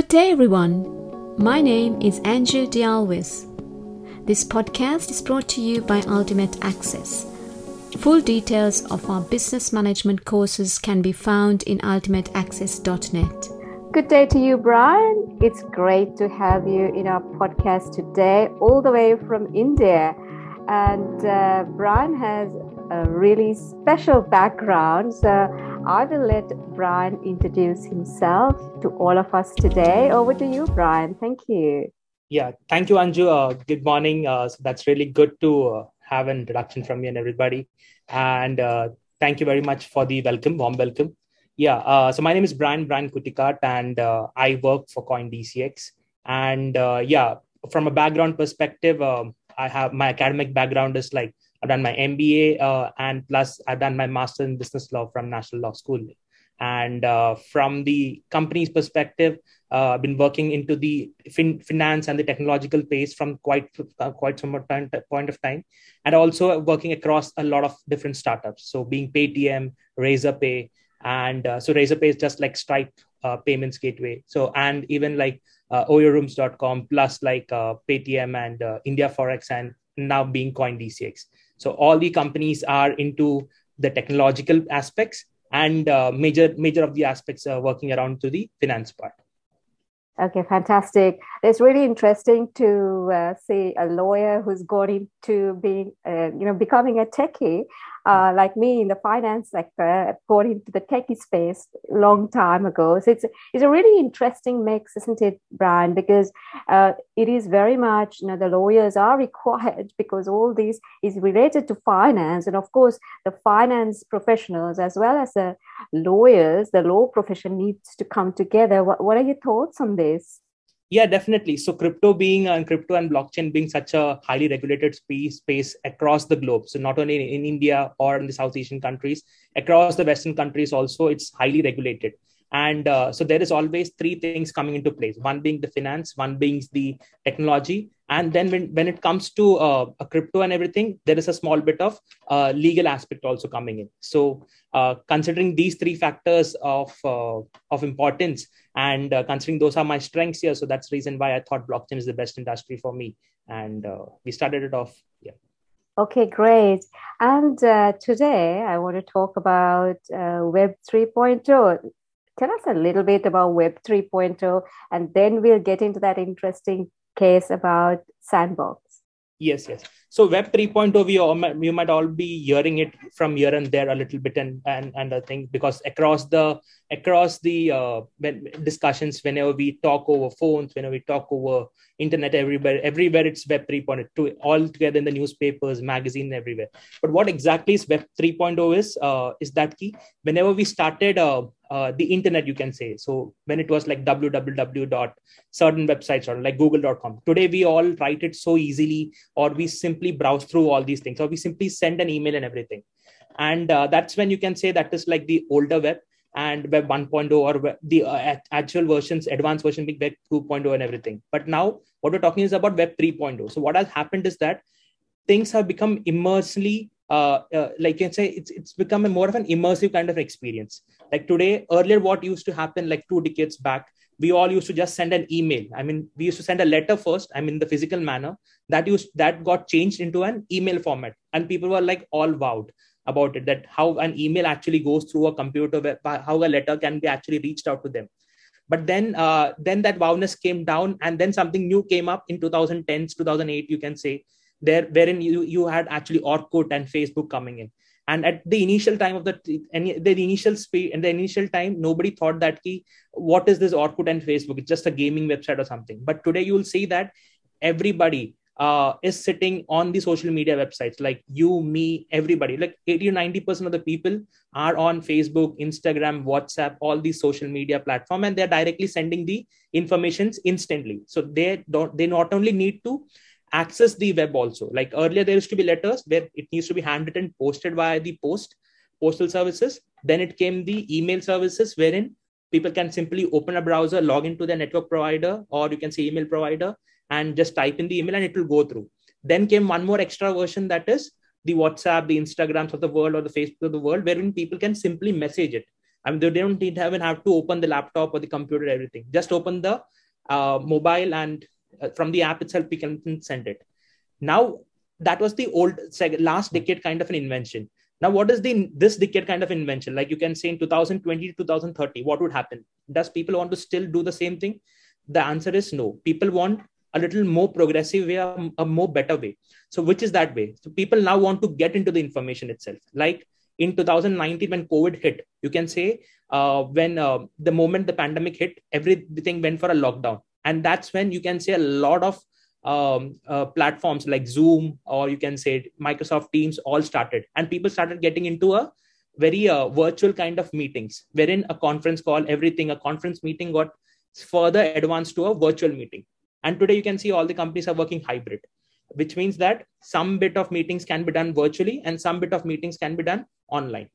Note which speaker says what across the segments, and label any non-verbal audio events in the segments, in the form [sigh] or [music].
Speaker 1: Good day, everyone. My name is Andrew Dialwis. This podcast is brought to you by Ultimate Access. Full details of our business management courses can be found in ultimateaccess.net.
Speaker 2: Good day to you, Brian. It's great to have you in our podcast today, all the way from India. And uh, Brian has a really special background. So I will let Brian introduce himself to all of us today. Over to you, Brian. Thank you.
Speaker 3: Yeah, thank you, Anju. Uh, good morning. Uh, so that's really good to uh, have an introduction from you and everybody. And uh, thank you very much for the welcome, warm welcome. Yeah, uh, so my name is Brian, Brian Kutikat, and uh, I work for CoinDCX. And yeah, from a background perspective, um, I have my academic background is like I've done my MBA uh, and plus I've done my master in business law from National Law School. And uh, from the company's perspective, uh, I've been working into the fin- finance and the technological space from quite uh, quite some point of time, and also working across a lot of different startups. So being Paytm, Razorpay, and uh, so Razorpay is just like Stripe uh, payments gateway. So and even like uh, oyorooms.com plus like Paytm and India Forex and now being CoinDCX. So all the companies are into the technological aspects and uh, major major of the aspects are working around to the finance part.
Speaker 2: Okay, fantastic. It's really interesting to uh, see a lawyer who's gone into being, uh, you know, becoming a techie uh, like me in the finance sector, got into the techie space long time ago. So it's it's a really interesting mix, isn't it, Brian? Because uh, it is very much you know the lawyers are required [laughs] because all this is related to finance, and of course the finance professionals as well as the lawyers, the law profession needs to come together. What, what are your thoughts on this?
Speaker 3: Yeah definitely. So crypto being and crypto and blockchain being such a highly regulated space, space across the globe. So not only in, in india or in the south asian countries across the western countries also it's highly regulated. And uh, so there is always three things coming into place. One being the finance one being the technology and then when, when it comes to uh, a crypto and everything there is a small bit of uh, legal aspect also coming in. So uh, considering these three factors of uh, of importance and uh, considering those are my strengths here so that's the reason why i thought blockchain is the best industry for me. And we started it off yeah.
Speaker 2: Okay, great. And today I want to talk about Web 3.0 tell us a little bit about Web 3.0, and then we'll get into that interesting case about Sandbox.
Speaker 3: Yes, yes. So Web 3.0, we all, you might all be hearing it from here and there a little bit, and and and I think because across the across the uh, discussions, whenever we talk over phones, whenever we talk over internet, everywhere, everywhere it's Web 3.0, all together in the newspapers, magazine, everywhere. But what exactly is Web 3.0 is uh, is that key? Whenever we started uh, uh, the internet, you can say. So. When it was like www dot certain websites or like google.com today we all write it so easily or we simply browse through all these things or we simply send an email and everything. And uh, that's when you can say that is like the older web and web 1.0 or the uh, actual versions advanced version being web 2.0 and everything. But now what we're talking is about web 3.0 so what has happened is that things have become immersely uh, uh, like you can say it's it's become a more of an immersive kind of experience. Like today earlier what used to happen like two decades back we all used to just send an email. I mean we used to send a letter first i mean the physical manner. That used that got changed into an email format. And people were like all wowed about it that how an email actually goes through a computer how a letter can be actually reached out to them. But then uh, then that wowness came down and then something new came up in 2010s 2008 you can say there wherein you you had actually orkut and facebook coming in. And at the initial time of the the initial speed and the initial time nobody thought that key what is this orkut and facebook? It's just a gaming website or something. But today you will see that everybody uh, is sitting on the social media websites like you me everybody. Like 80 or 90 percent of the people are on facebook instagram whatsapp all these social media platform and they're directly sending the informations instantly. So they don't they not only need to access the web also. Like earlier, there used to be letters where it needs to be handwritten, posted via the post, postal services. Then it came the email services wherein people can simply open a browser, log into their network provider, or you can say email provider, and just type in the email and it will go through. Then came one more extra version that is the WhatsApp, the Instagrams of the world, or the Facebook of the world, wherein people can simply message it. I mean, they don't even have to open the laptop or the computer, everything. Just open the uh, mobile and from the app itself, we can send it. Now, that was the old last decade kind of an invention. Now, what is the this decade kind of invention? Like you can say in 2020 to 2030, what would happen? Does people want to still do the same thing? The answer is no. People want a little more progressive way, a, a more better way. So, which is that way? So, people now want to get into the information itself. Like in 2019 when covid hit you can say uh, when uh, the moment the pandemic hit everything went for a lockdown and that's when you can say a lot of um, uh, platforms like zoom or you can say microsoft teams all started. And people started getting into a very uh, virtual kind of meetings wherein a conference call everything a conference meeting got further advanced to a virtual meeting. And today you can see all the companies are working hybrid which means that some bit of meetings can be done virtually and some bit of meetings can be done online.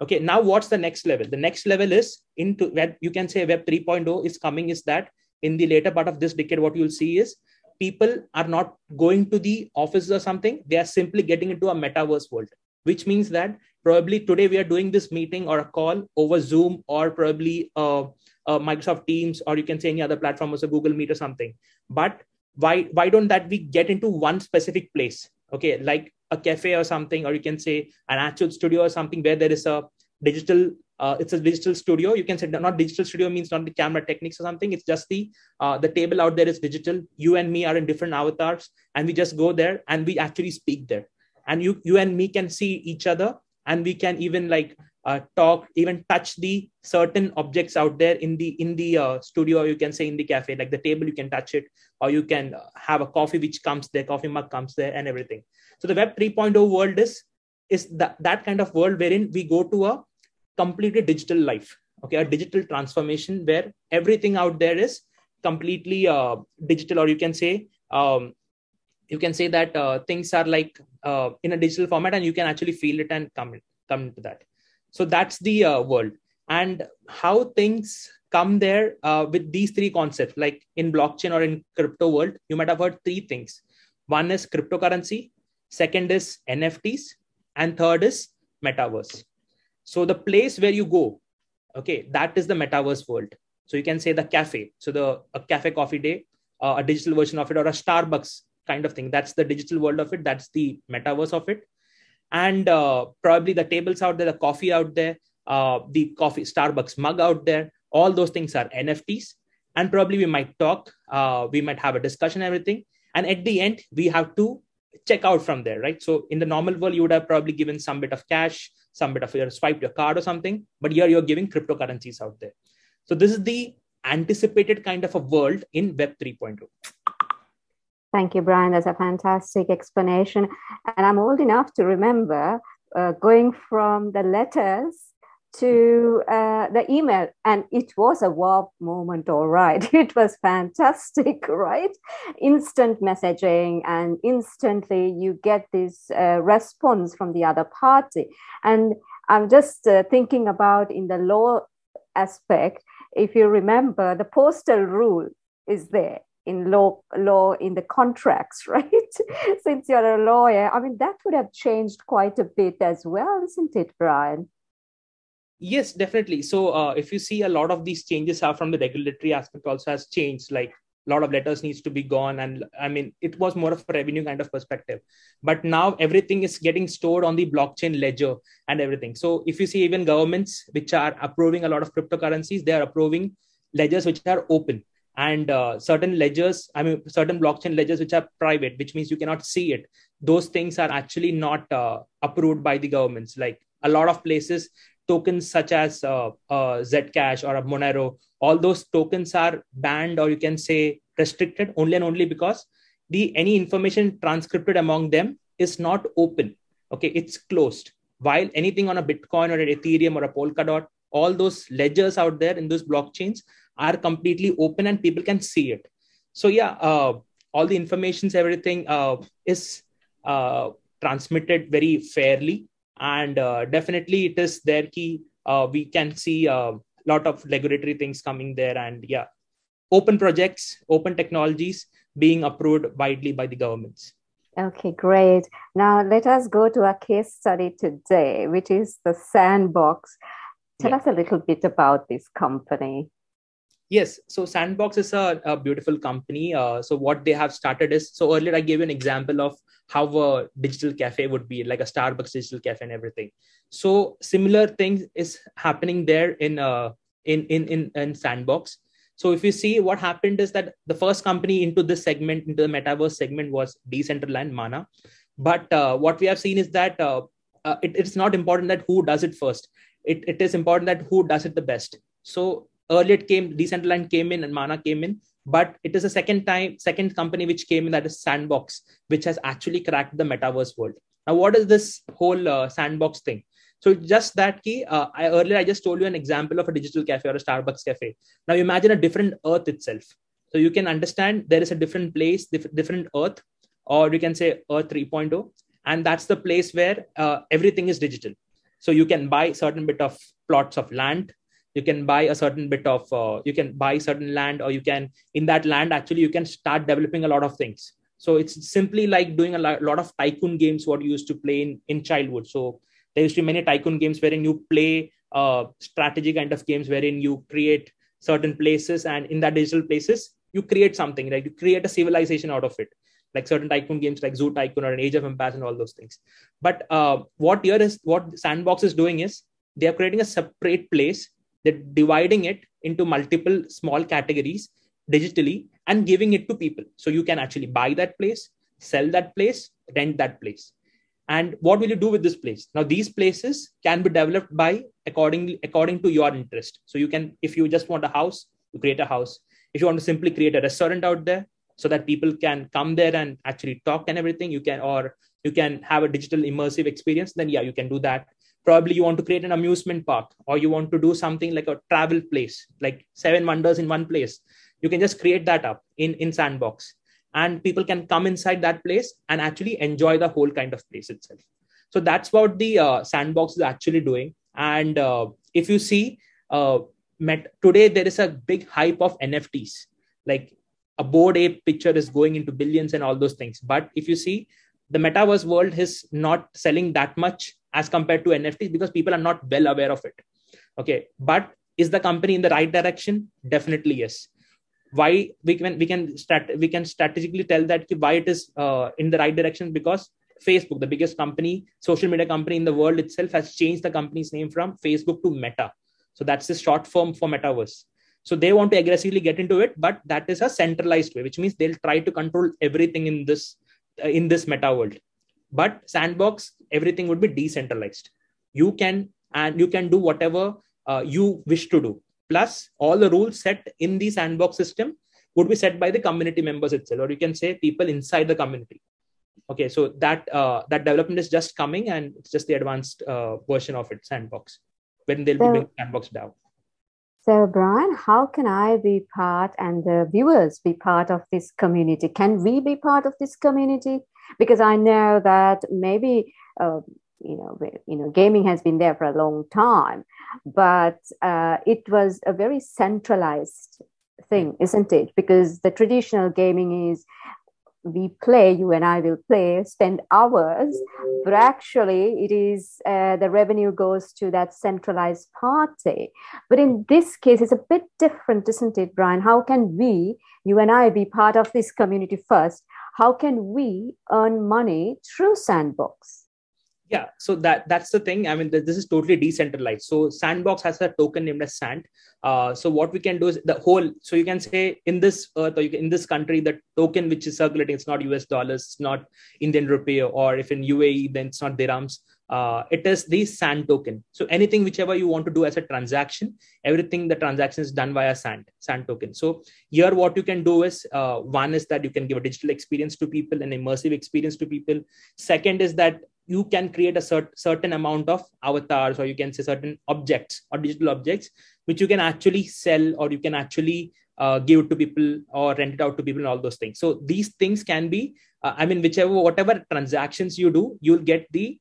Speaker 3: Okay now what's the next level? The next level is into web you can say web 3.0 is coming is that in the later part of this decade what you'll see is people are not going to the office or something. They are simply getting into a metaverse world which means that probably today we are doing this meeting or a call over zoom or probably uh, uh, microsoft teams or you can say any other platform or google meet or something. But why why don't that we get into one specific place? Okay like a cafe or something or you can say an actual studio or something where there is a digital uh, it's a digital studio. You can say not digital studio means not the camera techniques or something. It's just the uh, the table out there is digital. You and me are in different avatars and we just go there and we actually speak there. And you you and me can see each other and we can even like uh, talk even touch the certain objects out there in the in the uh, studio or you can say in the cafe like the table you can touch it or you can have a coffee which comes there coffee mug comes there and everything. So the web 3.0 world is is that, that kind of world wherein we go to a completely digital life okay? A digital transformation where everything out there is completely uh, digital or you can say um, you can say that uh, things are like uh, in a digital format and you can actually feel it and come come into that. So that's the uh, world. And how things come there uh, with these three concepts like in blockchain or in crypto world you might have heard three things. One is cryptocurrency second is nfts and third is metaverse so the place where you go okay that is the metaverse world. So you can say the cafe. So the a cafe coffee day uh, a digital version of it or a starbucks kind of thing. That's the digital world of it. That's the metaverse of it. And uh, probably the tables out there, the coffee out there, uh, the coffee Starbucks mug out there. All those things are NFTs, and probably we might talk, uh, we might have a discussion, everything, and at the end we have to check out from there, right? So in the normal world, you would have probably given some bit of cash, some bit of your swipe your card or something, but here you're giving cryptocurrencies out there. So this is the anticipated kind of a world in Web 3.0.
Speaker 2: Thank you, Brian. That's a fantastic explanation. And I'm old enough to remember uh, going from the letters to uh, the email, and it was a wow moment, all right. [laughs] It was fantastic, [laughs] right? Instant messaging, and instantly you get this uh, response from the other party. And I'm just uh, thinking about in the law aspect, if you remember, the postal rule is there in law law in the contracts [laughs] right since you're a lawyer i mean that would have changed quite a bit as well isn't it brian
Speaker 3: yes definitely. So uh, if you see a lot of these changes are from the regulatory aspect also has changed like a lot of letters needs to be gone and i mean it was more of a revenue kind of perspective. But now everything is getting stored on the blockchain ledger and everything. So if you see even governments which are approving a lot of cryptocurrencies they are approving ledgers which are open. And uh, certain ledgers i mean certain blockchain ledgers which are private which means you cannot see it those things are actually not uh, approved by the governments. Like a lot of places tokens such as uh, uh, zcash or a monero all those tokens are banned or you can say restricted only and only because the any information transcribed among them is not open. Okay it's closed. While anything on a bitcoin or an ethereum or a polkadot all those ledgers out there in those blockchains are completely open and people can see it. So yeah uh, all the informations everything uh, is uh, transmitted very fairly and uh, definitely it is there key uh, we can see a uh, lot of regulatory things coming there and yeah open projects open technologies being approved widely by the governments
Speaker 2: Okay, great. Now let us go to our case study today, which is the sandbox Tell yeah. us a little bit about this company.
Speaker 3: Yes, so Sandbox is a, a beautiful company. Uh, so what they have started is so earlier I gave you an example of how a digital cafe would be like a Starbucks digital cafe and everything. So similar thing is happening there in uh in in in, in Sandbox. So if you see what happened is that the first company into this segment into the metaverse segment was Decentraland Mana, but uh, what we have seen is that uh, uh, it, it's not important that who does it first. It, it is important that who does it the best. So earlier it came decentraland came in and mana came in but it is the second time second company which came in that is sandbox which has actually cracked the metaverse world. Now what is this whole uh, sandbox thing? So just that key uh, I, earlier i just told you an example of a digital cafe or a starbucks cafe. Now imagine a different earth itself. So you can understand there is a different place different earth or you can say earth 3.0 and that's the place where uh, everything is digital. So you can buy certain bit of plots of land you can buy a certain bit of uh, you can buy certain land or you can in that land actually you can start developing a lot of things. So it's simply like doing a lot of tycoon games what you used to play in in childhood. So there used to be many tycoon games wherein you play uh, strategy kind of games wherein you create certain places and in that digital places you create something like you create a civilization out of it. Like certain tycoon games like zoo tycoon or an age of empires and all those things. But uh, what here is what sandbox is doing is they are creating a separate place they're dividing it into multiple small categories digitally and giving it to people. So you can actually buy that place sell that place rent that place. And what will you do with this place? Now these places can be developed by according according to your interest. So you can if you just want a house you create a house. If you want to simply create a restaurant out there so that people can come there and actually talk and everything you can or you can have a digital immersive experience then yeah you can do that probably you want to create an amusement park or you want to do something like a travel place like seven wonders in one place. You can just create that up in in sandbox. And people can come inside that place and actually enjoy the whole kind of place itself. So that's what the uh, sandbox is actually doing. And uh, if you see uh, met- today there is a big hype of nfts like a Bored Ape picture is going into billions and all those things. But if you see the metaverse world is not selling that much as compared to nfts because people are not well aware of it. Okay but is the company in the right direction? Definitely yes. Why we can we can start we can strategically tell that why it is uh, in the right direction because facebook the biggest company social media company in the world itself has changed the company's name from facebook to meta. So that's the short form for metaverse. So they want to aggressively get into it but that is a centralized way which means they'll try to control everything in this uh, in this meta world but sandbox everything would be decentralized. You can and you can do whatever uh, you wish to do. Plus all the rules set in the sandbox system would be set by the community members itself or you can say people inside the community. Okay so that uh, that development is just coming and it's just the advanced uh, version of it sandbox when they'll so, be sandbox down
Speaker 2: so brian how can i be part and the viewers be part of this community? Can we be part of this community because I know that maybe uh, you know you know gaming has been there for a long time, but uh, it was a very centralized thing, isn't it? Because the traditional gaming is we play, you and I will play, spend hours, but actually it is uh, the revenue goes to that centralized party. But in this case, it's a bit different, isn't it, Brian? How can we, you and I, be part of this community first? How can we earn money through sandbox?
Speaker 3: Yeah so that that's the thing. I mean this is totally decentralized. So sandbox has a token named as sand. Uh, so what we can do is the whole so you can say in this earth or can, in this country the token which is circulating it's not us dollars it's not indian rupee or if in uae then it's not dirhams uh, it is the sand token. So anything whichever you want to do as a transaction everything the transaction is done via sand sand token. So here what you can do is uh, one is that you can give a digital experience to people an immersive experience to people. Second is that you can create a cert- certain amount of avatars or you can say certain objects or digital objects which you can actually sell or you can actually uh, give to people or rent it out to people and all those things. So these things can be uh, i mean whichever whatever transactions you do you'll get the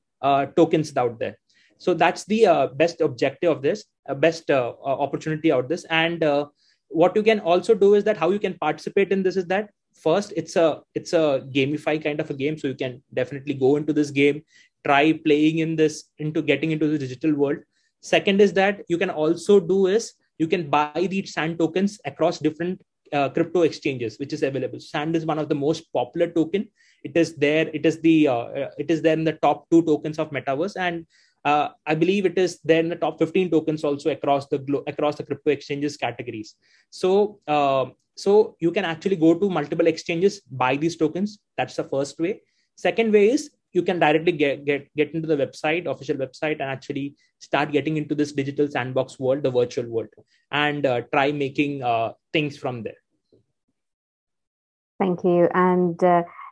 Speaker 3: tokens out there. So that's the uh, best objective of this uh, best uh, uh, opportunity out this. And uh, what you can also do is that how you can participate in this is that first it's a it's a gamify kind of a game. So you can definitely go into this game try playing in this into getting into the digital world. Second is that you can also do is you can buy these sand tokens across different uh, crypto exchanges which is available. Sand is one of the most popular token it is there it is the uh, uh it is there in the top two tokens of metaverse and uh, i believe it is there in the top 15 tokens also across the glo- across the crypto exchanges categories. So uh, so you can actually go to multiple exchanges buy these tokens. That's the first way. Second way is you can directly get, get get into the website official website and actually start getting into this digital sandbox world the virtual world and uh, try making uh, things from there.
Speaker 2: Thank you. And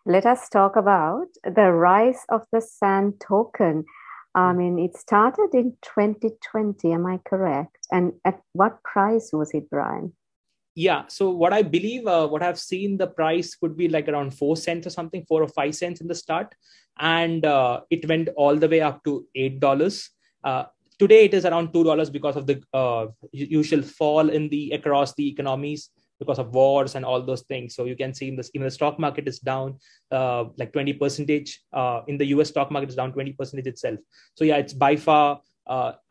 Speaker 2: let us talk about the rise of the sand token. I mean it started in 2020 am i correct? And at what price was it brian?
Speaker 3: Yeah so what i believe uh, what i've seen the price could be like around four cents or something four or five cents in the start. And uh, it went all the way up to eight dollars. Uh, today it is around two dollars because of the uh, usual fall in the across the economies because of wars and all those things. So you can see in this even the stock market is down uh, like 20 percentage uh, in the us stock market is down 20 percentage itself. So yeah it's by far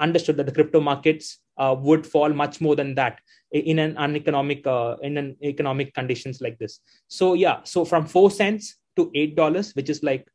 Speaker 3: understood that the crypto markets would fall much more than that in an uneconomic uh, in an economic conditions like this. So yeah so from four cents to eight dollars which is like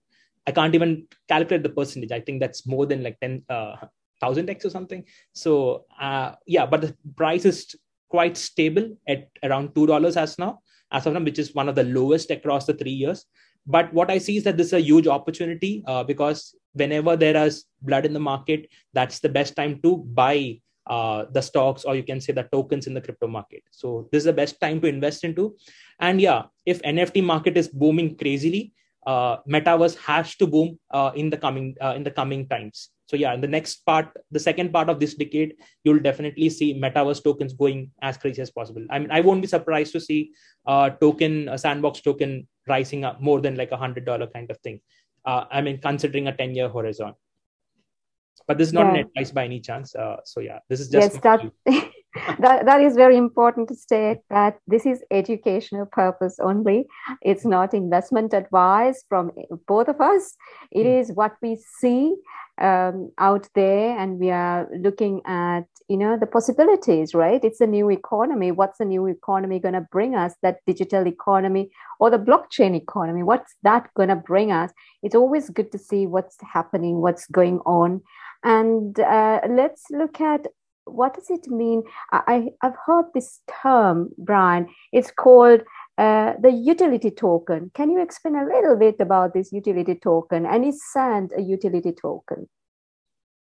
Speaker 3: i can't even calculate the percentage. I think that's more than like 10 uh, thousand x or something. So uh, yeah but the price is quite stable at around two dollars as now as of now which is one of the lowest across the three years. But what i see is that this is a huge opportunity uh, because whenever there is blood in the market that's the best time to buy uh, the stocks or you can say the tokens in the crypto market. So this is the best time to invest into. And yeah if nft market is booming crazily uh, metaverse has to boom uh, in the coming uh, in the coming times. So yeah in the next part the second part of this decade you'll definitely see metaverse tokens going as crazy as possible. I mean i won't be surprised to see uh, token a sandbox token rising up more than like a hundred dollar kind of thing. Uh, i mean considering a 10 year horizon. But this is not yeah. an advice by any chance. Uh, so yeah this is just
Speaker 2: yes that, [laughs] that that is very important to state that this is educational purpose only. It's not investment advice from both of us. It mm. what we see um, out there and we are looking at you know the possibilities right? It's a new economy. What's the new economy going to bring us? That digital economy or the blockchain economy what's that going to bring us? It's always good to see what's happening what's going on. And uh, let's look at what does it mean? I, I've heard this term, Brian. It's called uh, the utility token. Can you explain a little bit about this utility token? And is SAND a utility token?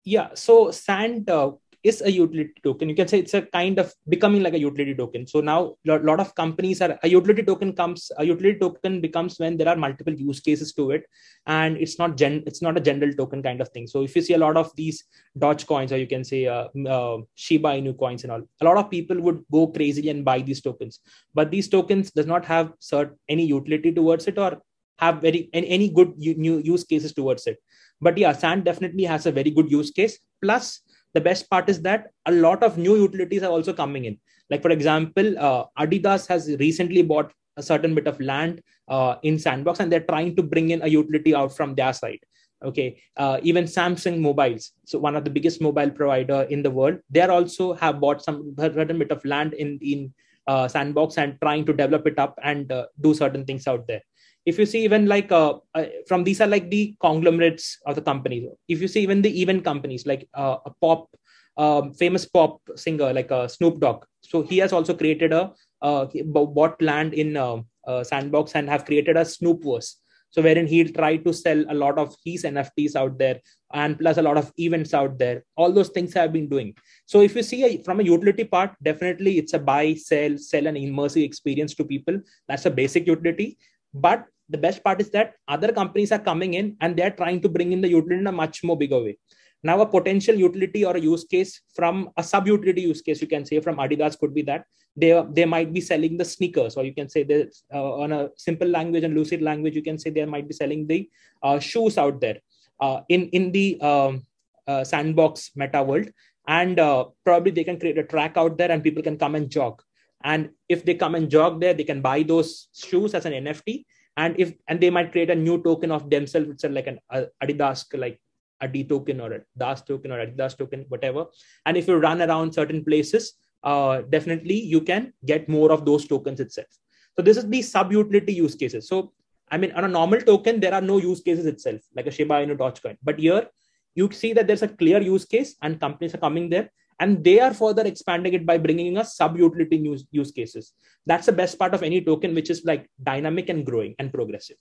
Speaker 3: Yeah, so SAND uh, is a utility token. You can say it's a kind of becoming like a utility token. So now a lot of companies are a utility token comes a utility token becomes when there are multiple use cases to it, and it's not gen it's not a general token kind of thing. So if you see a lot of these Doge coins or you can say uh, uh, Shiba Inu coins and all, a lot of people would go crazy and buy these tokens. But these tokens does not have cert any utility towards it or have very any, any good new use cases towards it but yeah sand definitely has a very good use case plus the best part is that a lot of new utilities are also coming in. Like for example uh, adidas has recently bought a certain bit of land uh, in sandbox and they're trying to bring in a utility out from their side. Okay uh, even samsung mobiles so one of the biggest mobile provider in the world they also have bought some certain bit of land in in uh, sandbox and trying to develop it up and uh, do certain things out there if you see even like uh, uh, from these are like the conglomerates of the companies. If you see even the event companies like uh, a pop um, famous pop singer like uh, snoop dogg. So he has also created a uh, bought land in uh, uh, sandbox and have created a snoopverse so wherein he'll try to sell a lot of his nfts out there and plus a lot of events out there. All those things have been doing. So if you see a, from a utility part definitely it's a buy sell sell an immersive experience to people. That's a basic utility but the best part is that other companies are coming in and they're trying to bring in the utility in a much more bigger way. Now, a potential utility or a use case from a sub utility use case, you can say from Adidas could be that they, they might be selling the sneakers, or you can say that uh, on a simple language and lucid language, you can say they might be selling the uh, shoes out there uh, in, in the um, uh, sandbox meta world. And uh, probably they can create a track out there and people can come and jog and if they come and jog there they can buy those shoes as an nft and if and they might create a new token of themselves which it's like an uh, adidas like a D token or a DAS token or a DAS token, whatever. And if you run around certain places, uh, definitely you can get more of those tokens itself. So this is the sub utility use cases. So I mean, on a normal token, there are no use cases itself, like a Shiba Inu Dogecoin. But here, you see that there's a clear use case, and companies are coming there, and they are further expanding it by bringing us sub utility use, use cases. That's the best part of any token, which is like dynamic and growing and progressive.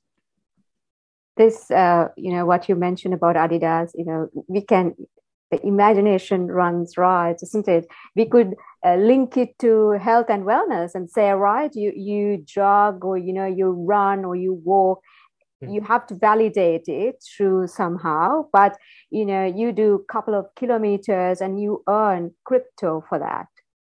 Speaker 2: This, uh, you know, what you mentioned about Adidas, you know, we can the imagination runs riot, isn't it? We could uh, link it to health and wellness and say, right, you you jog or you know you run or you walk. Mm-hmm. You have to validate it through somehow, but you know you do a couple of kilometers and you earn crypto for that.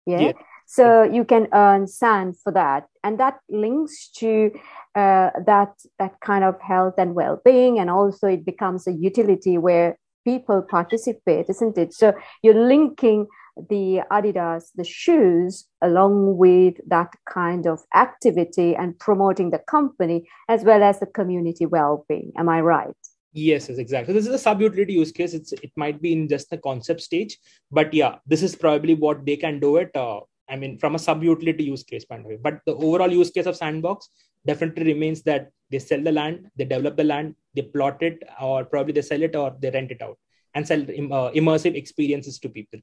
Speaker 2: yeah. yeah. So you can earn sand for that, and that links to uh, that that kind of health and well-being, and also it becomes a utility where people participate, isn't it? So you're linking the Adidas, the shoes, along with that kind of activity and promoting the company as well as the community well-being. Am I right?
Speaker 3: Yes, yes, exactly. This is a sub-utility use case. It's it might be in just the concept stage, but yeah, this is probably what they can do it. Uh, I mean, from a sub-utility use case point of view. But the overall use case of Sandbox definitely remains that they sell the land, they develop the land, they plot it, or probably they sell it or they rent it out and sell uh, immersive experiences to people.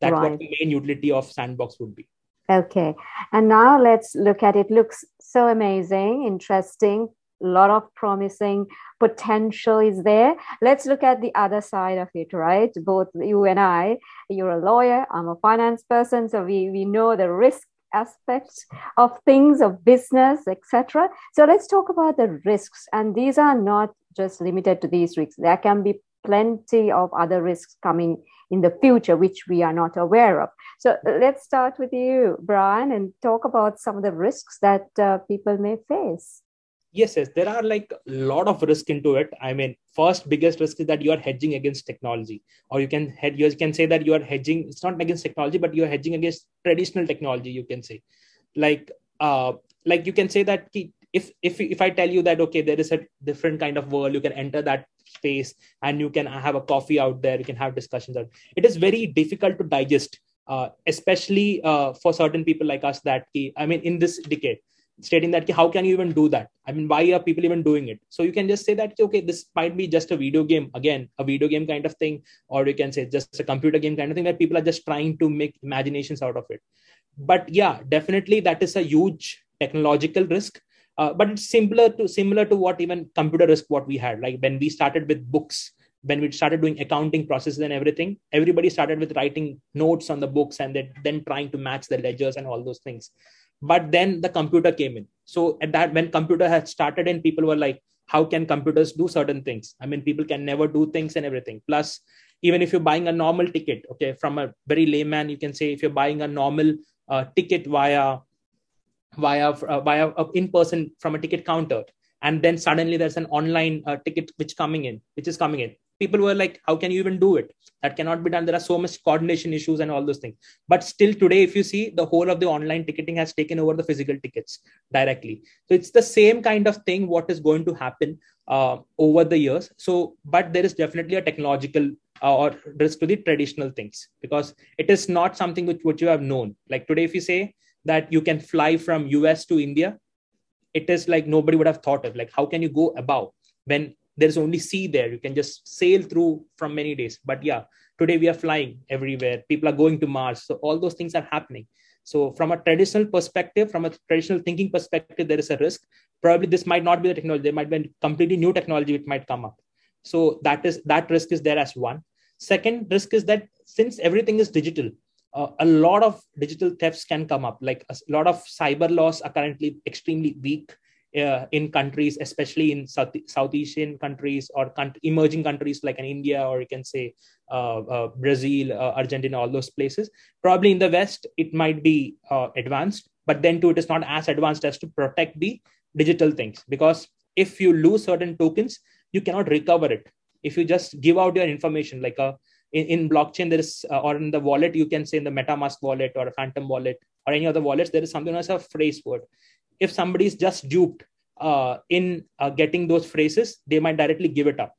Speaker 3: That's right. what the main utility of Sandbox would be.
Speaker 2: Okay. And now let's look at it. Looks so amazing, interesting, a lot of promising potential is there. Let's look at the other side of it, right? Both you and I, you're a lawyer, I'm a finance person, so we, we know the risk aspects of things of business etc so let's talk about the risks and these are not just limited to these risks there can be plenty of other risks coming in the future which we are not aware of. So let's start with you brian and talk about some of the risks that uh, people may face.
Speaker 3: Yes yes. There are like a lot of risk into it. I mean first biggest risk is that you are hedging against technology. Or you can head you can say that you are hedging it's not against technology but you are hedging against traditional technology you can say. Like uh like you can say that if if if i tell you that okay there is a different kind of world you can enter that space and you can have a coffee out there you can have discussions out. It is very difficult to digest uh, especially uh, for certain people like us that i mean in this decade stating that how can you even do that? I mean why are people even doing it? So you can just say that okay this might be just a video game again a video game kind of thing or you can say just a computer game kind of thing where people are just trying to make imaginations out of it. But yeah definitely that is a huge technological risk uh, but it's similar to similar to what even computer risk what we had like when we started with books when we started doing accounting processes and everything everybody started with writing notes on the books and then, trying to match the ledgers and all those things. But then the computer came in. So at that when computer had started and people were like how can computers do certain things? I mean people can never do things and everything. Plus even if you're buying a normal ticket okay from a very layman you can say if you're buying a normal uh, ticket via via uh, via uh, in person from a ticket counter. And then suddenly there's an online uh, ticket which coming in which is coming in. People were like how can you even do it? That cannot be done. There are so much coordination issues and all those things. But still today if you see the whole of the online ticketing has taken over the physical tickets directly. So it's the same kind of thing what is going to happen uh, over the years. So but there is definitely a technological uh, or risk to the traditional things because it is not something which, which you have known. Like today if you say that you can fly from us to india it is like nobody would have thought of like how can you go above when there's only sea there? You can just sail through from many days. But yeah today we are flying everywhere. People are going to mars. So all those things are happening. So from a traditional perspective from a traditional thinking perspective there is a risk. Probably this might not be the technology. There might be a completely new technology which might come up. So that is that risk is there as one. Second risk is that since everything is digital uh, a lot of digital thefts can come up. Like a lot of cyber laws are currently extremely weak uh, in countries, especially in South, South Asian countries or con- emerging countries like in India or you can say uh, uh Brazil, uh, Argentina, all those places. Probably in the West, it might be uh, advanced, but then too, it is not as advanced as to protect the digital things because if you lose certain tokens, you cannot recover it. If you just give out your information like a in, in blockchain there is uh, or in the wallet you can say in the metamask wallet or a phantom wallet or any other wallets there is something as a phrase word. If somebody is just duped uh, in uh, getting those phrases they might directly give it up.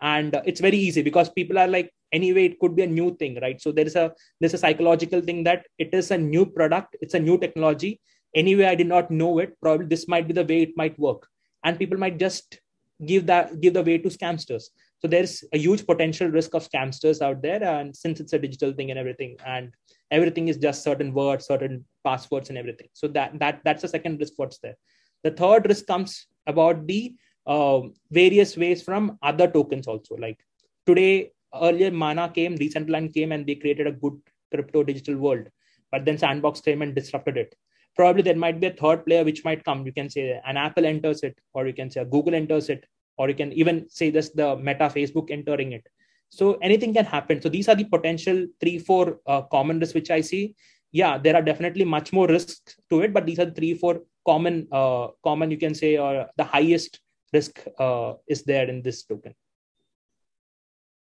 Speaker 3: And uh, it's very easy because people are like anyway it could be a new thing right? So there is a there's a psychological thing that it is a new product it's a new technology. Anyway i did not know it. Probably this might be the way it might work. And people might just give that give the way to scamsters so there's a huge potential risk of scamsters out there and since it's a digital thing and everything and everything is just certain words certain passwords and everything. So that that that's the second risk what's there. The third risk comes about the uh, various ways from other tokens also. Like today earlier mana came decentraland came and they created a good crypto digital world but then sandbox came and disrupted it. Probably there might be a third player which might come you can say an apple enters it or you can say a google enters it or you can even say this the meta facebook entering it. So anything can happen. So these are the potential three four uh, common risks which i see. Yeah there are definitely much more risks to it but these are three four common uh, common you can say or the highest risk uh, is there in this token.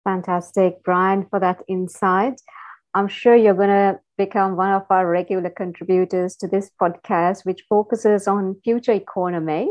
Speaker 2: Fantastic brian for that insight. I'm sure you're going to become one of our regular contributors to this podcast which focuses on future economy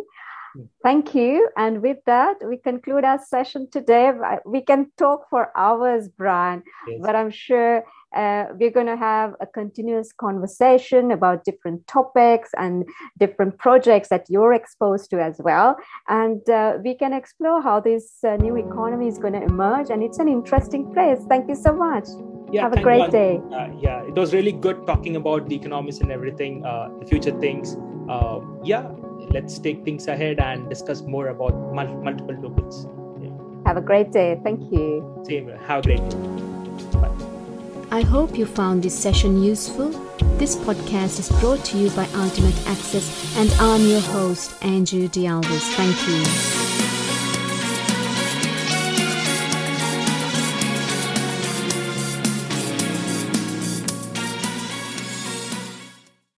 Speaker 2: Thank you. And with that, we conclude our session today. We can talk for hours, Brian, yes. but I'm sure uh, we're going to have a continuous conversation about different topics and different projects that you're exposed to as well. And uh, we can explore how this uh, new economy is going to emerge. And it's an interesting place. Thank you so much. Yeah, have a great God. day.
Speaker 3: Uh, yeah, it was really good talking about the economics and everything, uh, the future things. Uh, yeah, let's take things ahead and discuss more about mul- multiple tokens.
Speaker 2: Yeah. Have a great day. Thank you.
Speaker 3: Same. Have a great day. Bye.
Speaker 1: I hope you found this session useful. This podcast is brought to you by Ultimate Access, and I'm your host, Andrew D'Alvis. Thank you.